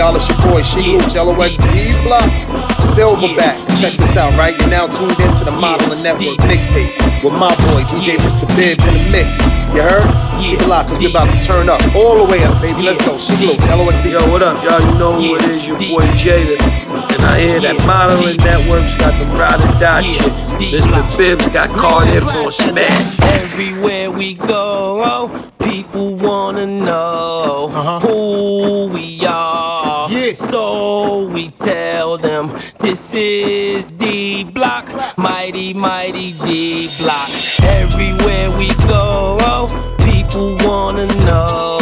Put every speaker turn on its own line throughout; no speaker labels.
y'all, it's your boy Sheek Louch, LOX E Block, Silverback. Check this out, right? You're now tuned into the Modeling Network mixtape with my boy DJ Mista Bibs in the mix. You heard? Keep it locked, cause we about to turn up. All the way up, baby. Let's go. Sheek Louch, LOX
Yo, what up, y'all? You know who it is, your boy Jada. And I hear that Modeling Network's got the ride and die shit. Mr. Bibbs got called in for a smash.
Everywhere we go, people wanna know uh-huh. who this is D Block, mighty, mighty D Block. Everywhere we go, people wanna know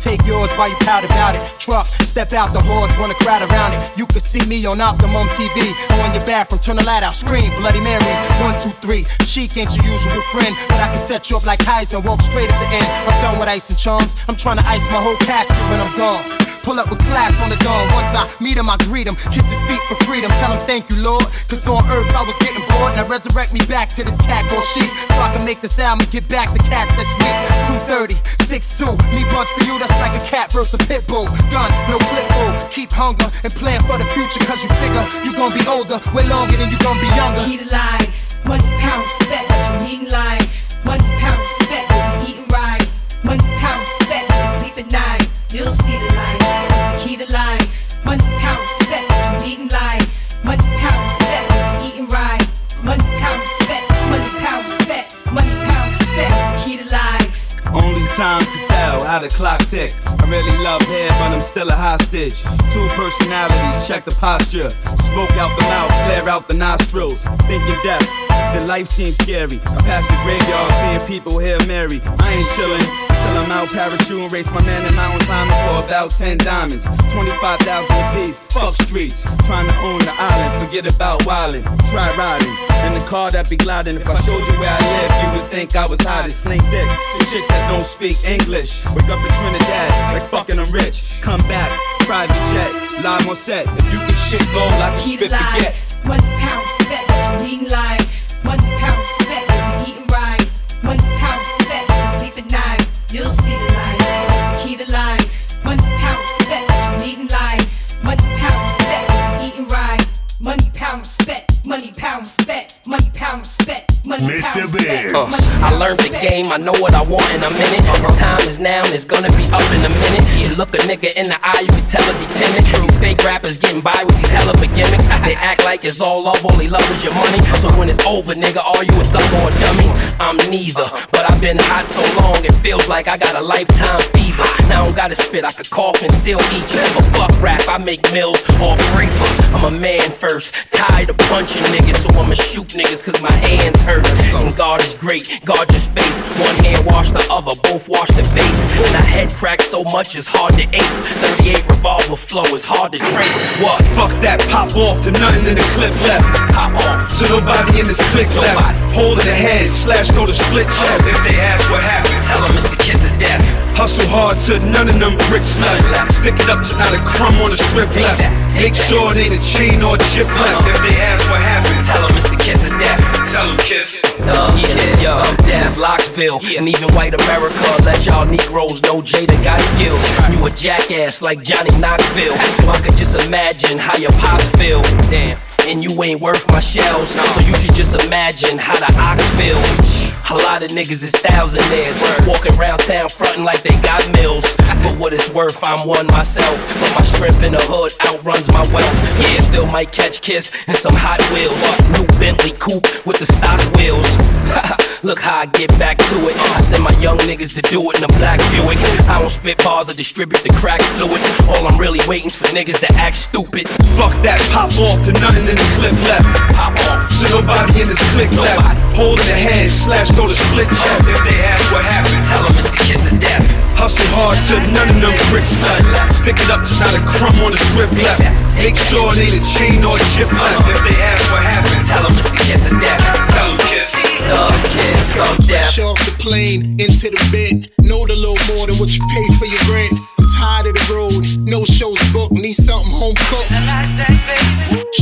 take yours while you pout about it. Truck, step out, the hordes wanna crowd around it. You can see me on Optimum TV. On your bathroom, turn the light out, scream, Bloody Mary. One, two, three. Chic ain't your usual friend, but I can set you up like Heisen, walk straight at the end. I'm done with ice and charms. I'm trying to ice my whole casket when I'm gone. Pull up with class on the dawn. Once I meet him, I greet him. Kiss his feet for freedom. Tell him thank you, Lord. Cause on earth I was getting bored. Now resurrect me back to this cat called sheep. So I can make this album and get back the cats that's weak. 230, 6'2. Me bunch for you, that's like a cat versus a pit bull. Gun, no clip bull. Keep hunger and plan for the future. Cause you figure you gon' be older way longer than you gon' be younger.
Key to life, money, power, respect. You needing life, money, power, respect. You eating right, money, power, respect. You sleep at night, you'll see
time to tell how the clock tick. I really love hair, but I'm still a hostage. Two personalities, check the posture. Smoke out the mouth, flare out the nostrils. Thinking death, the life seems scary. I pass the graveyard, seeing people here Mary. I ain't chillin' till I'm out parachuting, race my man in mountain climbing for about 10 diamonds. 25,000 apiece, fuck streets. Trying to own the island, forget about wildin'. Try riding, in the car that be gliding. If I showed you where I live, you would think I was hiding. Snake dick, the chicks that don't speak English. Wake up in Trinidad, like fucking I'm rich. Come back, private jet, live on set. If you can shit gold, I can spit
to life,
forgets.
money, power, respect.
Game, I know what I want in a minute. The time is now and it's gonna be up in a minute. You look a nigga in the eye, you can tell if he timid. These fake rappers getting by with these hell of a gimmicks. They act like it's all love, they love is your money. So when it's over, nigga, are you a thug or a dummy? I'm neither, but I've been hot so long, it feels like I got a lifetime fever. Now I don't gotta spit, I could cough and still eat you. But fuck rap, I make mills off reefer. I'm a man first, tired of punching niggas, so I'ma shoot niggas cause my hands hurt. And God is great, your space. One hand wash the other, both wash the face. And I head crack so much it's hard to ace. 38 revolver flow is hard to trace. What?
Fuck that, pop off to nothing in the clip left.
Pop off.
To nobody in this left.
Nobody.
Hole in the head, slash go to split chest. If they ask what happened,
Tell them it's the kiss of death.
hustle hard to none of them bricks left. Stick it up to not a crumb on the strip
Take
left.
that,
Make
that.
sure it ain't a chain or a chip left. If they ask what happened,
Tell them it's
tell them kiss.
Uh, yeah, yo, this is Locksville, and even white America. Let y'all Negroes know Jada got skills. You a jackass like Johnny Knoxville, so I could just imagine how your pops feel. Damn. And you ain't worth my shells, so you should just imagine how the ox feel. A lot of niggas is thousandaires, walking around town frontin' like they got mills. For what it's worth, I'm one myself, but my strength in the hood outruns my wealth. Yeah, still might catch kiss and some Hot Wheels. New Bentley coupe with the stock wheels. Look how I get back to it. I send my young niggas to do it in a black Buick. I don't spit bars or distribute the crack fluid. All I'm really waiting's for niggas to act stupid.
Fuck that, pop off to nothing in the clip left.
Pop off.
To nobody in this clique left. Holding the hand, slash go to split oh, chest. If they ask what happened,
Tell them it's the kiss of death.
hustle hard till none of them bricks left. Stick it up to not a crumb on the strip left. Make sure it ain't a chain or a chip oh, left. If they ask what happened,
Tell them it's the kiss of death.
Tell them kiss.
The kiss of death.
Fresh off the plane, into the bed. Know a little more than what you pay for your rent. I'm tired of the road, no shows booked, need something home cooked.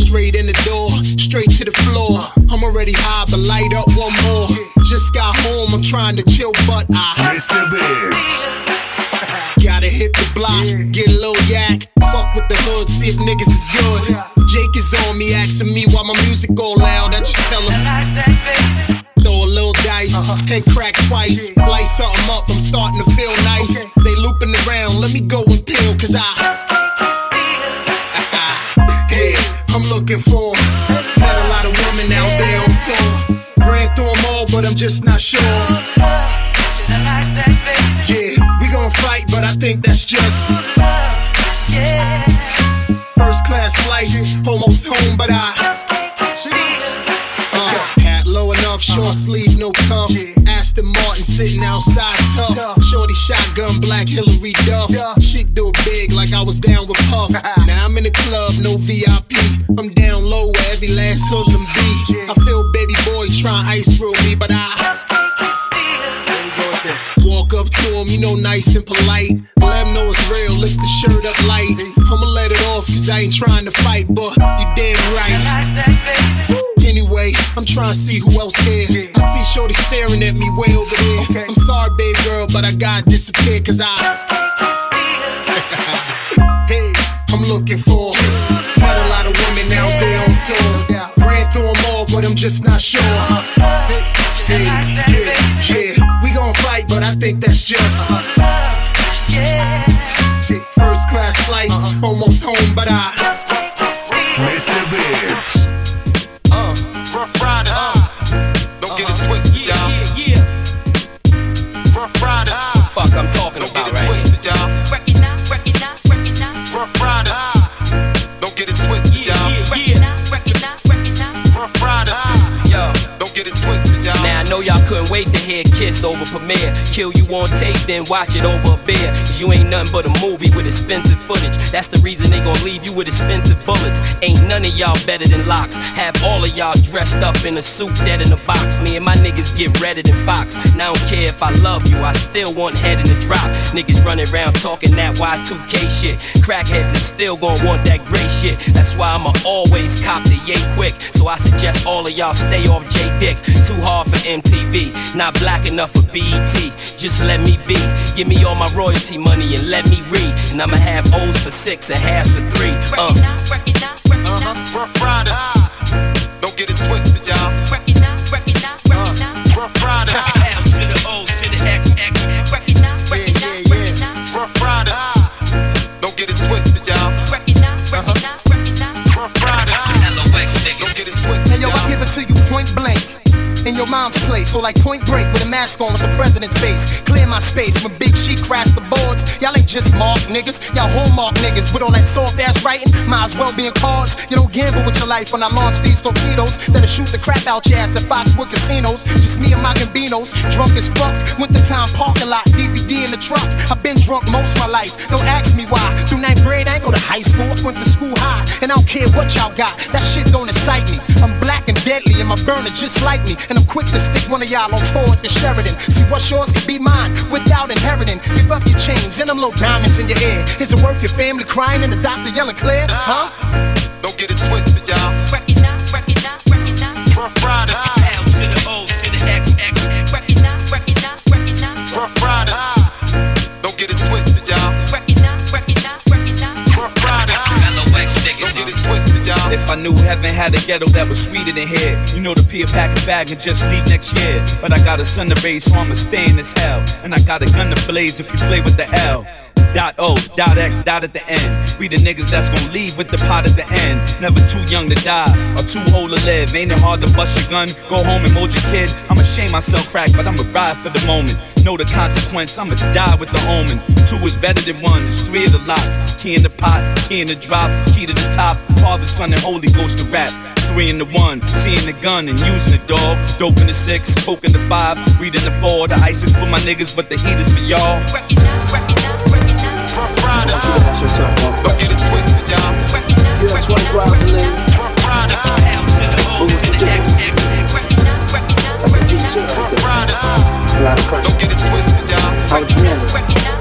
Straight in the door, straight to the floor. I'm already high, but light up one more. Just got home, I'm trying to chill, but I
Mista Bibs.
gotta hit the block, get a little yak. Fuck with the hood, see if niggas is good. Jake is on me, asking me why my music all loud. I just tell him. Throw a little dice, head crack twice. Light something up, I'm starting to feel nice. They looping around, let me go and peel, cause I. hey, I'm looking for. Met a lot of women out there on tour. Ran through them all, but I'm just not sure. Yeah, we gon' fight, but I think that's just. First class flights, almost home, but I. Hat low enough, short sleeve, no cuff. Aston Martin sitting outside tough. Shorty shotgun, black Hilary Duff. Chick do it big like I was down with Puff. Now I'm in the club, no VIP. I'm down low where every last hoodlum be. I feel baby boy trying ice through me, but I. Walk up to him, you know, nice and polite. Let him know it's real, lift the shirt up light. I'ma let it off, cause I ain't trying to fight, but you damn right. I'm trying to see who else here. I see Shorty staring at me way over there. I'm sorry, baby girl, but I gotta disappear, cause I. hey, I'm looking for. Met a lot of women out there on tour. Ran through them all, but I'm just not sure. Hey, yeah, yeah, we gon' fight, but I think that's just. First class flights, almost home, but I.
Kiss over premiere. Kill you on tape, then watch it over a beer. Cause you ain't nothing but a movie with expensive footage. That's the reason they gon' leave you with expensive bullets. Ain't none of y'all better than LOX. Have all of y'all dressed up in a suit dead in a box. Me and my niggas get redder than Fox. And I don't care if I love you, I still want head in the drop. Niggas running around talking that Y2K shit. Crackheads is still gon' want that gray shit. That's why I'ma always cop the yay quick. So I suggest all of y'all stay off J Dick. Too hard for MTV, not black enough for BET. Just let me be. Give me all my royalty money and let me read. And I'ma have O's for six and halves for three. Uh.
Recognize, recognize, recognize.
Rough Riders.
In your mom's place, so like point break with a mask on with the president's face. Clear my space when Big She crashed the boards. Y'all ain't just mark niggas, y'all hallmark niggas with all that soft ass writing. Might as well be in cards. You don't gamble with your life when I launch these torpedoes. Then I shoot the crap out your ass at Foxwood casinos. Just me and my Gambinos, drunk as fuck. Winter time parking lot, DVD in the truck. I've been drunk most my life. Don't ask me why. Through ninth grade, I ain't go to high school. I went to school high, and I don't care what y'all got. That shit don't excite me. I'm black and deadly, and my burner just like me. And I'm quick to stick one of y'all on tour at the Sheraton. See what's yours can be mine without inheriting. Give up your chains and them little diamonds in your ear. Is it worth your family crying and the doctor yelling clear? Huh?
Don't get it twisted,
If I knew heaven had a ghetto that was sweeter than here, you know to pack a bag and just leave next year. But I got a son to raise, so I'ma stay in this hell. And I got a gun to blaze if you play with the L. Dot O, dot X, dot at the end. We the niggas that's gon' leave with the pot at the end. Never too young to die or too old to live. Ain't it hard to bust your gun? Go home and mold your kid. I'ma shame myself crack, but I'ma ride for the moment. Know the consequence, I'ma die with the omen. Two is better than one, there's three of the LOX. Key in the pot, key in the drop, key to the top. Father, Son, and Holy Ghost to rap. Three in the one, seeing the gun and using the dog. Dope in the six, coke in the five, reading the four. The ice is for my niggas, but the heat is for y'all.
Rough Riders.
Ask yourself one
Don't get it twisted, y'all.
You had 24 hours to live.
Rough Riders.
What would you deal? That's a deep shit right there. A lot of pressure.
Don't get it twisted, y'all.
How would you handle it?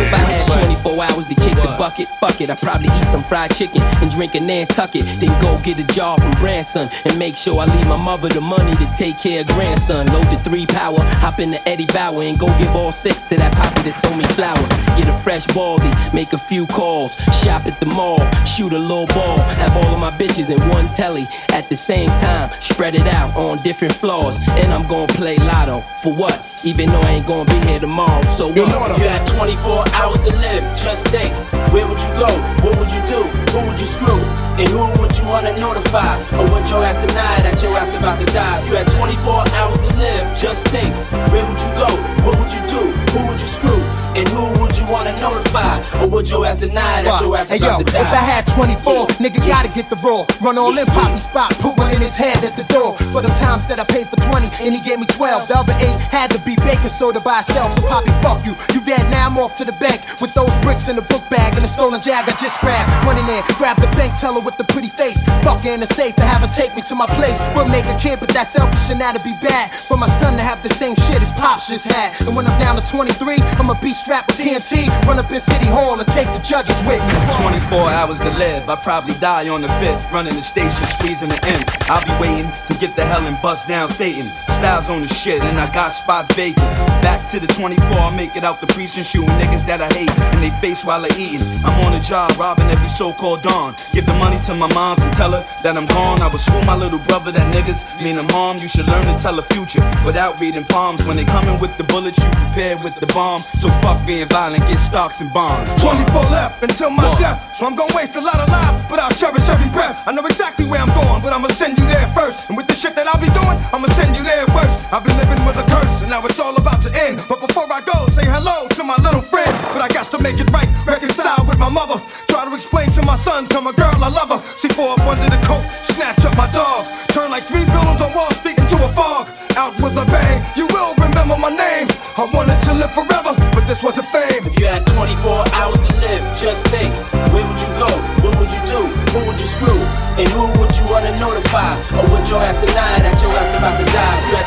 If I had 24 hours to kick the bucket, fuck it, I'd probably eat some fried chicken and drink a Nantucket. Then go get a job from Branson and make sure I leave my mother the money to take care of grandson. Load the three power, hop in the Eddie Bauer and go give all six to that poppy that sold me flour. Get a fresh baldy, make a few calls, shop at the mall, shoot a little ball, have all of my bitches in one telly at the same time, spread it out on different floors. And I'm gonna play lotto for what? Even though I ain't gonna be here tomorrow, so what?
You had 24 hours to live. Just think, where would you go? What would you do? Who would you screw? And who would you wanna notify? Or would your ass deny that your ass about to die? You had 24 hours to live. Just think, where would you go? What would you do? Who would you screw? And who would you wanna notify? Or would your ass deny that your ass
Hey yo, if I had 24, nigga gotta get the roll. Run all in poppy spot, put one in his head at the door. For the times that I paid for 20 and he gave me 12. The other eight had to be baking soda by itself. So poppy, fuck you. You dead now, I'm off to the bank with those bricks in the book bag and the stolen jag I just grabbed. Run in there, grab the bank teller with the pretty face. Fuck in the safe to have her take me to my place. We'll make a kid, but that's selfish and that'd be bad. For my son to have the same shit as Pops just had. And when I'm down to 23, I'ma be strapped with TNT. Run up in City Hall and take the judges with me.
24 hours to live. I probably die on the fifth, running the station, squeezing the imp. I'll be waiting to get the hell and bust down Satan. Styles on the shit, and I got spots vacant. Back to the 24, I make it out the precinct, shooting niggas that I hate in they face while they eating. I'm on the job, robbing every so-called dawn. Give the money to my mom and tell her that I'm gone. I would school my little brother that niggas mean I'm harm. You should learn to tell the future without reading palms. When they coming with the bullets, you prepared with the bomb. So fuck being violent, get stocks and bonds.
24 left until my death. So I'm gonna waste a lot of lives, but I'll cherish every breath. I know exactly where I'm going, but I'ma send you there first. And with the shit that I'll be doing, I'ma send you there worse. I've been living with a curse, and now it's all about to end. But before I go, say hello to my little friend. But I got to make it right, reconcile with my mother. Try to explain to my son, tell my girl I love her. C4 up under the coat, snatch up my dog. Turn like three villains on Wall Street into a fog. Out with a bang, you will remember my name. I wanted to live forever, but this was a fame.
If you had 24 hours to live, just think, where would you go? What would you do? Who would you screw? And who would you wanna notify? Or would your ass deny that your ass about to die?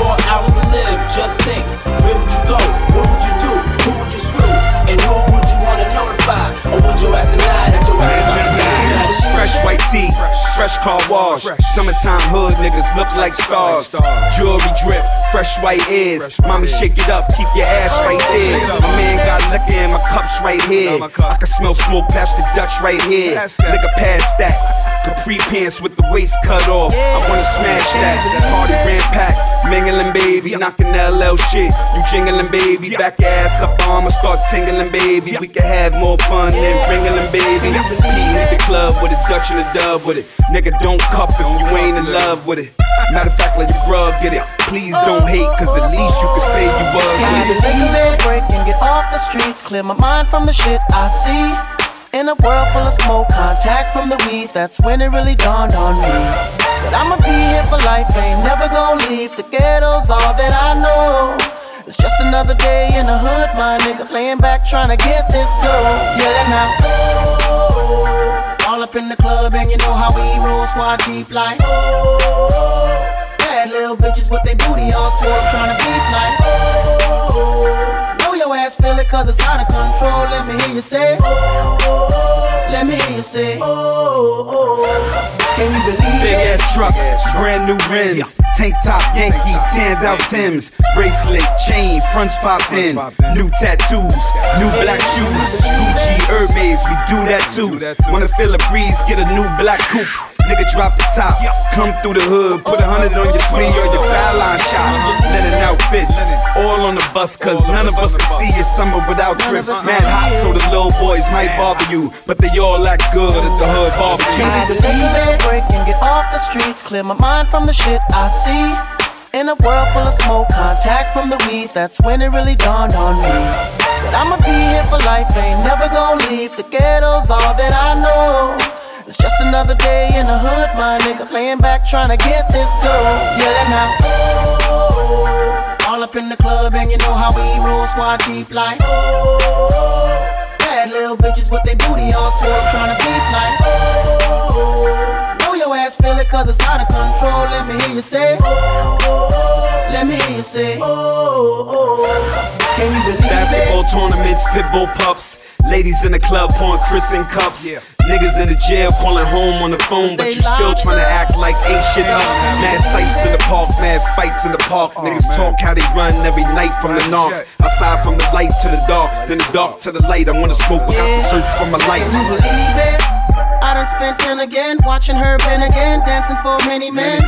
If you had 24 hours to live, just think, where would you go? What would you do? Who would you screw? And who would you wanna notify? Or would your ass deny that your ass?
Fresh white tee, fresh car wash. Summertime hood niggas look like stars. Jewelry drip, fresh white ears. Mommy shake it up, keep your ass right there. My man got liquor in my cups right here. I can smell smoke past the Dutch right here. Liquor past that. Capri pants with the waist cut off. I wanna smash that. Party grand pack, mingling baby, knocking LL shit. You jingling baby, back your ass up I'ma start tingling baby. We can have more fun than ringling baby. P hit the club with a Dutch and a dub with it. Nigga, don't cuff if you ain't in love with it. Matter of fact, let your bruh get it. Please don't hate, cause at least you can say you was
Can
it.
take a little break and get off the streets? Clear my mind from the shit I see. In a world full of smoke, contact from the weed, that's when it really dawned on me. That I'ma be here for life, ain't never gonna leave. The ghetto's all that I know. It's just another day in the hood, my nigga laying back trying to get this dough. Yeah, now, oh, all up in the club, and you know how we roll, squad deep like, oh, bad little bitches with they booty all swole, trying to beat like, oh, your ass feel it cause it's out of control. Let me hear you say, oh, oh, oh. let me hear you say, oh, oh, oh. Can you believe
Big
it?
ass truck, brand new rims, tank top Yankee, tanned out Tims, bracelet, chain, fronts popped in, new tattoos, new black shoes, Gucci, Hermes, we do that too. Wanna feel a breeze, get a new black coupe. Nigga drop the top, come through the hood, put a hundred on your three or your foul line shot. Linen outfits, All on the bus, cause none of us can see a summer without trips. Mad hot, so the little boys might bother you, but they all act good at the hood barbecue.
Can you believe it? Break and get off the streets, clear my mind from the shit I see. In a world full of smoke, contact from the weed, that's when it really dawned on me. That I'ma be here for life, ain't never gonna leave. The ghetto's all that I know. It's just another day in the hood, my nigga. Laying back trying to get this dough. Yelling out, oh, all up in the club, and you know how we roll squad deep like, oh, bad little bitches with their booty all swole, trying to beat like, oh, know your ass feel it cause it's out of control. Let me hear you say, oh, let me hear you say, oh, can you believe
Basketball
it?
tournaments, pitbull pups. Ladies in the club pouring Chris in cups. Niggas in the jail calling home on the phone, but you still trying to act like ain't shit up. Mad sights in the park, mad fights in the park. Niggas talk how they run every night from the knocks. Outside from the light to the dark, then the dark to the light. I wanna smoke, but have to search for my light.
Can you believe it? I done spent 10 again, watching her been again, dancing for many men.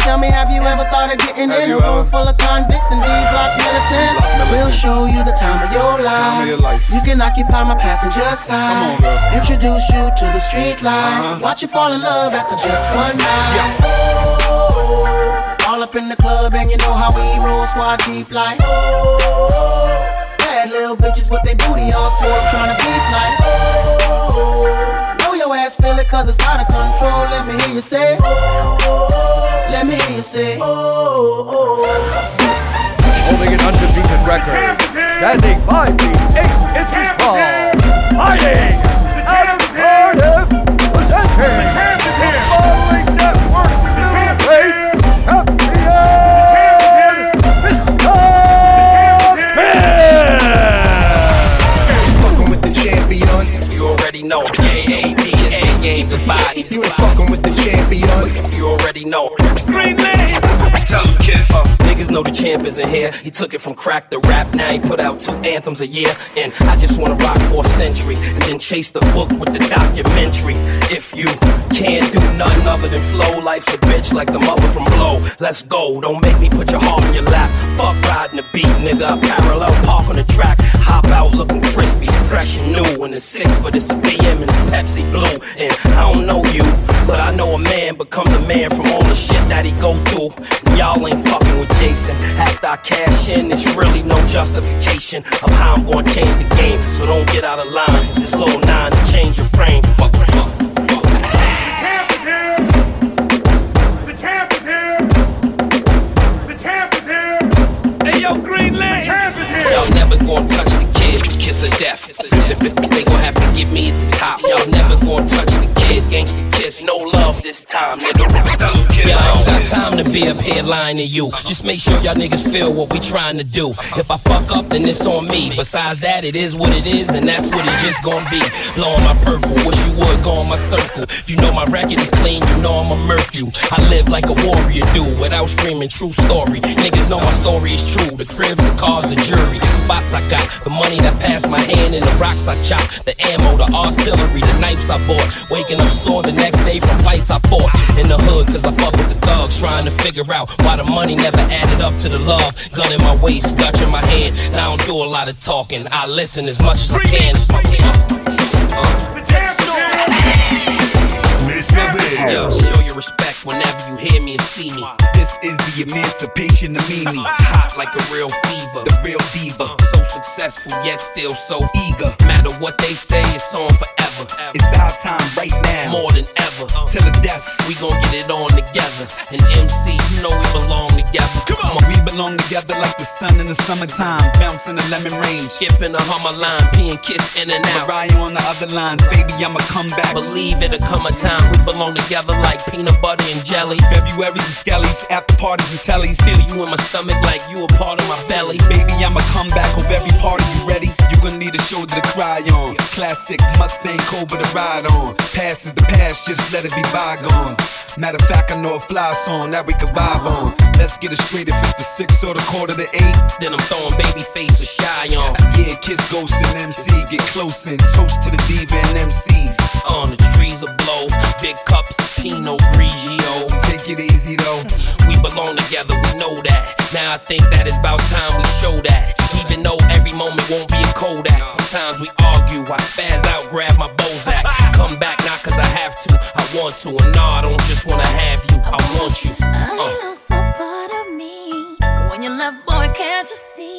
Tell me, have you ever thought of getting in a room full of convicts and D-block militants? We'll show you the time of your life. You can occupy my passenger side. Introduce you to the street life. Watch you fall in love after just one night. Oh, all up in the club and you know how we roll squad deep like. Oh, bad little bitches with their booty all swole trying to beat like. Oh, know your ass feel it cause it's out of control. Let me hear you say. Oh, oh, oh. let me hear you say. Oh, oh
Holding an undefeated record, standing 5 feet 8 inches tall, fighting out of Cardiff, presenting the following
know the champ isn't here. He took it from crack to rap. Now he put out two anthems a year. And I just wanna rock for a century. And then chase the book with the documentary. If you can't do nothing other than flow, life's a bitch like the mother from Blow. Let's go. Don't make me put your heart in your lap. Fuck riding the beat, nigga. I Parallel park on the track. Hop out looking crispy, fresh and new. And it's six, but it's a BM and it's Pepsi Blue. And I don't know you, but I know a man becomes a man from all the shit that he go through. And y'all ain't fucking with Jason. After I cash in, it's really no justification of how I'm gonna change the game. So don't get out of line. It's this little nine to change your frame. Fuck, fuck, fuck.
The champ is here. The champ is here.
Hey yo, Green Lane.
The champ is here.
Y'all never gonna touch the kid, kiss of death. They gon' have to get me at the top. Y'all never gonna touch the kid, gangsta kiss, no love this time, nigga. Yeah, I don't got time to be up here lying to you. Just make sure y'all niggas feel what we trying to do. If I fuck up, then it's on me. Besides that, it is what it is, and that's what it's just gonna be. Blowing my purple, wish you would go on my circle. If you know my record is clean, you know I'ma murk you. I live like a warrior do, without screaming true story. Niggas know my story is true. The cribs, the cars, the jury, spots I got, the money that pass my hand, and the rocks I chop, the ammo, the artillery, the knives I bought. Waking up sore the next day from fights I fought in the hood, cause I fuck with the thugs, trying to figure out why the money never added up to the love. Gun in my waist, Dutch in my hand. Now I don't do a lot of talking, I listen as much as I can.
Uh. Champ.
Mr.
Yo, show your respect whenever you hear me and see me.
This is the emancipation of me.
Hot like a real fever.
The real diva.
Uh, so successful, yet still so eager. Matter what they say, it's on forever.
It's our time right now.
More than ever. Uh.
Till the death.
We gon' get it on together. And MC, you know we belong together. Come on.
We belong together like the sun in the summertime. Bouncing the lemon rain.
Skipping a hummer line, peeing kiss in and out.
Mariah on the other lines. Baby, I'ma come back.
Believe it'll come a time we belong together like peanut butter and jelly.
February's and skellies, after parties and tellies.
Feel you in my stomach like you a part of my belly.
Baby, I'ma come back. Hope every party you ready. You gonna need a shoulder to cry on. Classic Mustang Cobra to ride on. Past is the past, just let it be bygones. Matter of fact, I know a fly song that we can vibe on. Let's get it straight if it's the six or the quarter to eight.
Then I'm throwing baby face or shy on.
Yeah, kiss ghost and MC. Get close and toast to the diva and MCs.
On the trees a blow, big cups, Pinot Grigio.
Take it easy though.
We belong together, we know that. Now I think that it's about time we show that. Even though every moment won't be a Kodak. Sometimes we argue, I spaz out, grab my Bozak. Come back not cause I have to, I want to. And nah, I don't just wanna have you, I want you.
I
Uh.
lost a part of me. When you left, boy, can't you see?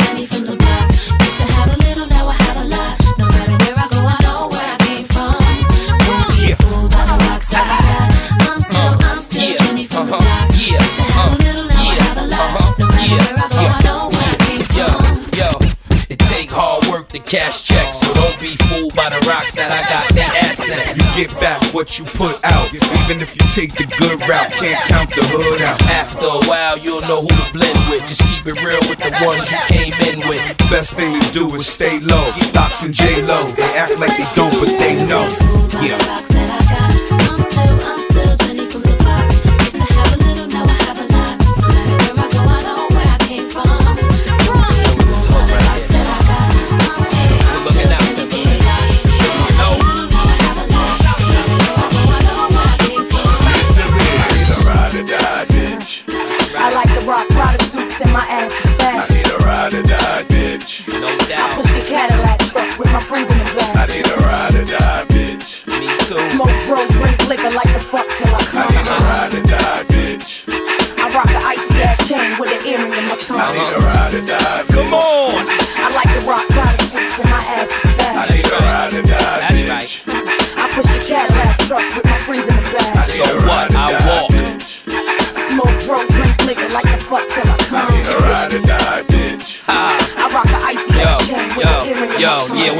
got.
You get back what you put out. Even if you take the good route, can't count the hood out.
After a while, you'll know who to blend with. Just keep it real with the ones you came in with.
Best thing to do is stay low. LOX and J Lo, they act like they don't, but they know.
Yeah.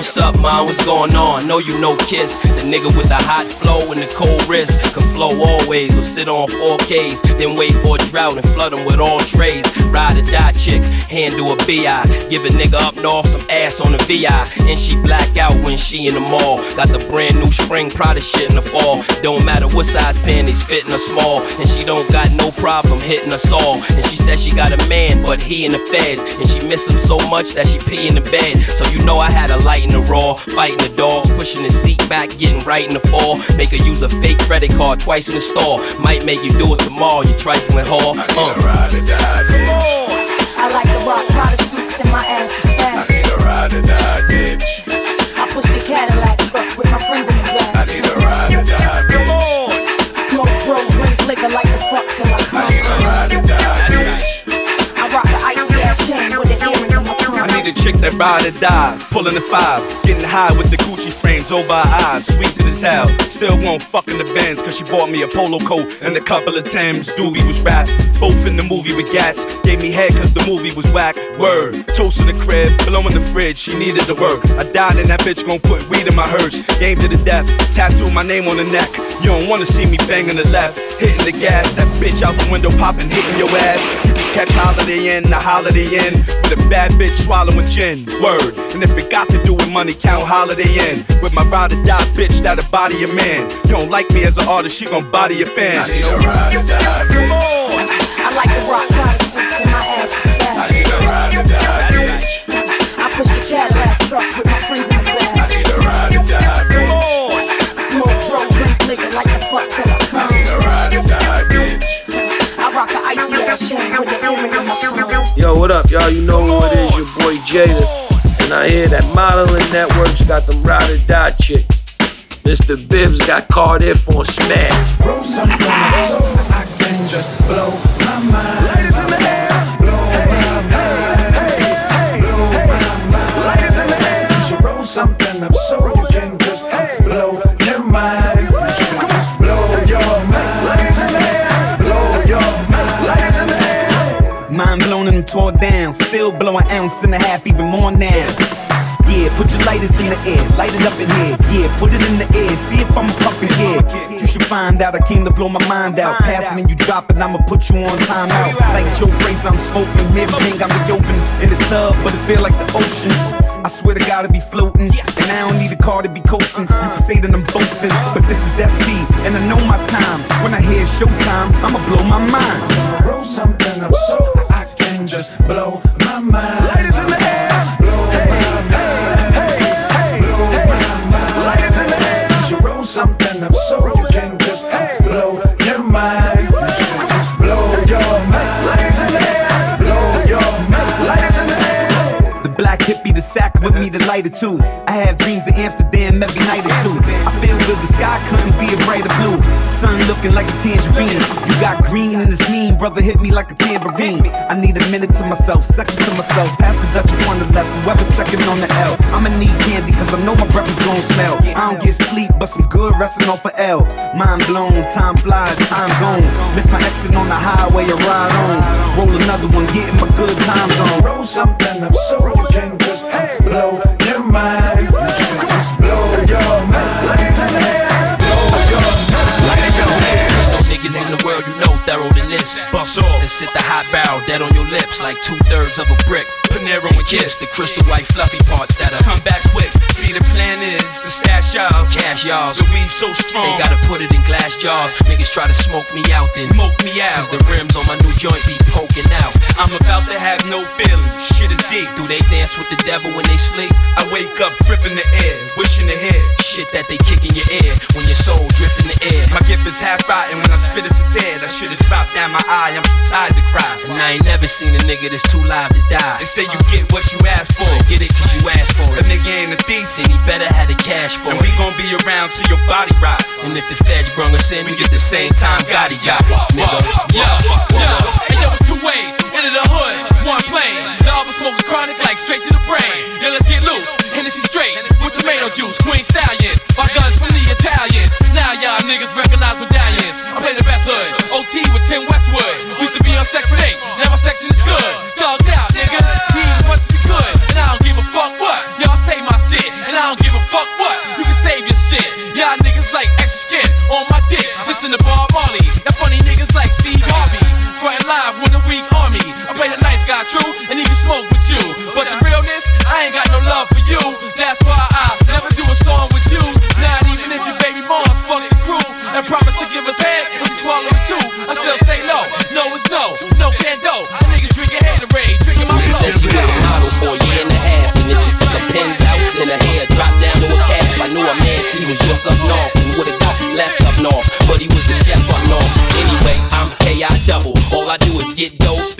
What's up, man? What's going on? Know you know Kiss, the nigga with the hot flow and the cold wrist. Can flow always, or sit on 4Ks, then wait for a drought and flood them with all trays. Ride or die chick, handle a BI. Give a nigga up north some ass on the VI. And she black out when she in the mall. Got the brand new spring Prada shit in the fall. Don't matter what size panties, fitting or small. And she don't got no problem hitting us all. And she said she got a man, but he in the feds. And she miss him so much that she pee in the bed. So you know I had a light in the raw, fighting the dogs, pushing the seat back, getting right in the fall. Make her use a fake credit card twice in the store. Might make you do it tomorrow, you trifling whore. Uh.
Ride or die, bitch.
I like the rock Prada suits and my ass is fat.
I need a ride or die, bitch.
I push the Cadillac truck with my friends in the back.
I need a ride or die, bitch. Come on.
Smoke, bro, drink liquor like the fuck till I come.
Chick that ride or die, pulling the five, getting high with the Gucci frames over her eyes, sweet to the towel. Still won't fuck in the Benz, cause she bought me a polo coat and a couple of Timbs. Doobie was rap, both in the movie with gats. Gave me head cause the movie was whack. Word, toast in the crib, below in the fridge, she needed the work. I died and that bitch gon' put weed in my hearse. Game to the death, tattoo my name on the neck. You don't wanna see me banging the left, hitting the gas, that bitch out the window popping, hitting your ass. You can catch holiday in, the holiday in, with a bad bitch swallowing gin. Word, and if it got to do with money, count holiday in. With my ride or die bitch that'll body a man. You don't like me as an artist, she gon' body a fan.
I need a ride or die, bitch.
I like the rock Prada suits and my ass is
I
fat.
need a ride or die, bitch.
I push the Cadillac truck with my friends in the
I
back.
need a ride or die, bitch.
Smoke, bro, drink liquor like the fuck till I come.
Need a ride or die, bitch.
I rock the icy ass chain with the earring in my tongue.
What up, y'all? You know who it is, your boy Jada. And I hear that modeling networks got them ride or die chicks. Mista Bibs got caught in for a smash.
I can just blow my mind.
Still blow an ounce and a half, even more now. Yeah, put your lighters in the air, light it up in here. Yeah, put it in the air, see if I'm a puffin' kid. You should find out I came to blow my mind out. Passing and you dropping, I'ma put you on timeout. Like Joe Frazier, I'm smoking mid ping, I'm open in the tub, but it feel like the ocean. I swear to God, I be floating, and I don't need a car to be coasting. You can say that I'm boasting, but this is SP, and I know my time. When I hear showtime, I'ma blow my mind.
Roll something up so I can just blow mind.
Black hippie, the sack with me, the lighter too. I have dreams of Amsterdam every night or two. I feel good, the sky couldn't be a brighter blue. Sun looking like a tangerine. You got green in this mean, brother hit me like a tambourine. I need a minute to myself, second to myself. Pass the Dutch on the left, whoever's second on the L. I'ma need candy, cause I know my breath is gonna smell. I don't get sleep, but some good resting off of L. Mind blown, time flies, time gone. Miss my exit on the highway, I ride on. Roll another one, getting my good times on.
Roll something up so can just blow your mind. You should just blow your mind. Ladies in the air. Ladies in the air.
Some niggas in the world you know thorough than this. Bust off and sit the hot barrel dead on your lips like two thirds of a brick. Panero and kiss the crystal white fluffy parts that are
Come back quick. See, the plan is to stash y'all.
cash y'all.
The weed so strong.
They gotta put it in glass jars. Niggas try to smoke me out then.
Smoke me out.
Cause the rims on my new joint be poking out.
I'm about to have no feelings. Shit is deep.
Do they dance with the devil when they sleep?
I wake up dripping the air, wishing to hear.
Shit that they kick in your ear when your soul drift in the air.
My gift is half rotten when I spit it's a tear. That shit have dropped down my eye. I'm too tired to cry.
And I ain't never seen a nigga that's too live to die.
They say you get what you ask for.
So get it cause you asked for it.
A nigga ain't a thief.
Then he better have the cash for
And
it.
we gon' be around till your body rot.
And if the feds brung us in, we get the same time Gotti got. Nigga,
Yo, yo, and yo, it's two ways. Into the hood, one plane. The other smoking chronic like straight to the brain. Yo, let's get loose. Hennessy straight with tomato juice. Queen stallions. My guns from the Italians. Now y'all niggas recognize medallions. I play the best hood. OT with Tim Westwood. Used to be on section 8. Now my section is good. Thugged out, niggas. We as much as we. And I don't give a fuck what. And I don't give a fuck what. You can save your shit. Y'all niggas like extra skin on my dick. Listen to Bob Marley. That funny niggas like Steve Harvey. Frontin' live with a weak army. I play the nice guy true and even smoke with you. But the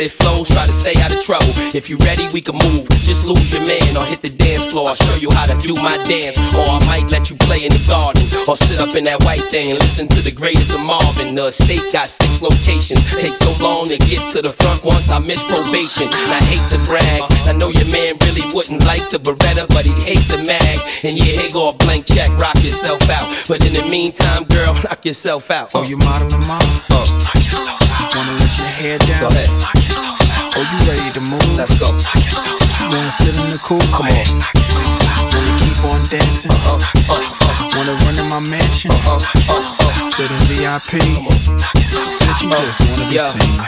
spit flows, try to stay out of trouble. If you ready, we can move. Just lose your man or hit the dance floor. I'll show you how to do my dance. Or I might let you play in the garden. Or sit up in that white thing and listen to the greatest of Marvin. The estate got six locations. Takes so long to get to the front once I miss probation. And I hate to brag. I know your man really wouldn't like the Beretta, but he hate the mag. And yeah, here go a blank check, rock yourself out. But in the meantime, girl, knock yourself out.
Oh, you modeling, mom?
Uh,
Wanna let your hair down?
go ahead.
Oh, you ready to move?
Let's go.
You wanna sit in the cool?
Come on.
Wanna keep on dancing? Wanna run in my mansion? Sit in VIP? But you just wanna be
Yeah,
seen.
uh,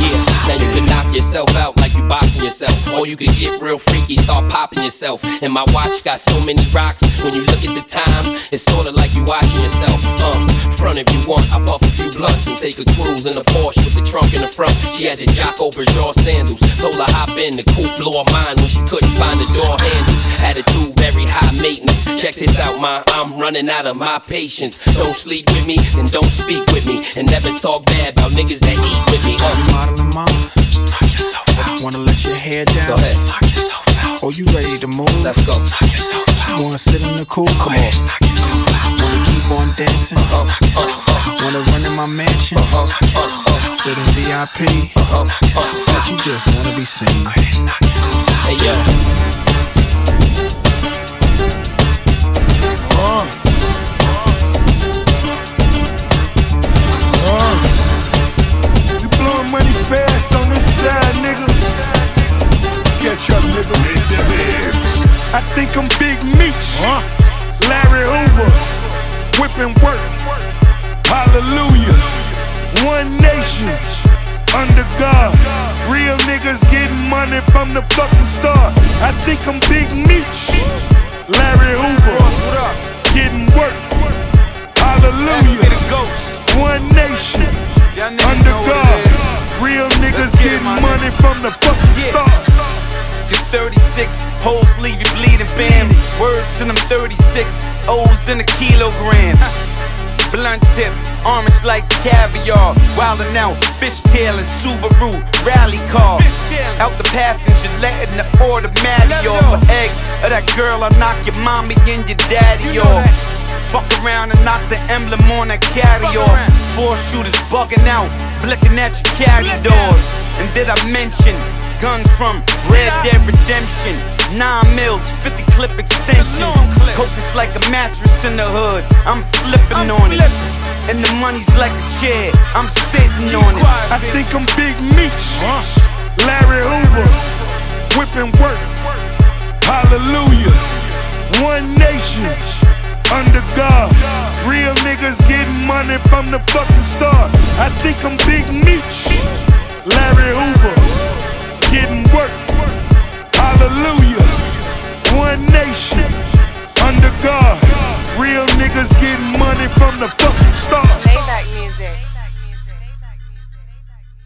yeah. Now you can knock yourself out like boxing yourself, or you can get real freaky, start popping yourself. And my watch got so many rocks. When you look at the time, it's sorta like you watching yourself. Um, front if you want, I puff a few blunts and take a cruise in a Porsche with the trunk in the front. She had the Jocko Bergeron sandals. Told her hop in, the coupe blew her mind when she couldn't find the door handles. Attitude very high maintenance. Check this out, ma. I'm running out of my patience. Don't sleep with me, and don't speak with me, and never talk bad about niggas that eat with me. Uh?
Wanna let your hair down?
Go ahead.
Oh, you ready to move?
Let's go.
You wanna sit in the cool?
Come on.
Wanna keep on dancing? Wanna run in my mansion? Uh Sit in VIP? But you just wanna be seen.
Hey yo.
We blowing money fast on think I'm Big Meech. Larry Hoover, whipping work. Hallelujah. One nation, under God. Real niggas getting money from the fucking start. I think I'm Big Meech. Larry Hoover, getting work. Hallelujah. One nation, under God. Real niggas getting money from the fucking start.
Your 36 hoes leave you bleeding, fam. Word to them 36 O's in a kilogram. Blunt tip, orange like caviar. Wildin' out, fishtail and Subaru rally car. Out the passenger, letting the automatic off. For egg of that girl, I knock your mommy and your daddy off. Fuck around and knock the emblem on that carry off. Four shooters bugging out, blicking at your carry doors. And did I mention guns from Red Dead Redemption? Nine mils, 50 clip extensions. Coke is like a mattress in the hood. I'm flipping on it. And the money's like a chair. I'm sitting on it.
I think I'm Big Meech. Larry Hoover, whipping work. Hallelujah. One nation, under God. Real niggas getting money from the fucking start. I think I'm Big Meech. Larry Hoover, getting work. Hallelujah. One nation, under God. Real niggas getting money from the fucking start.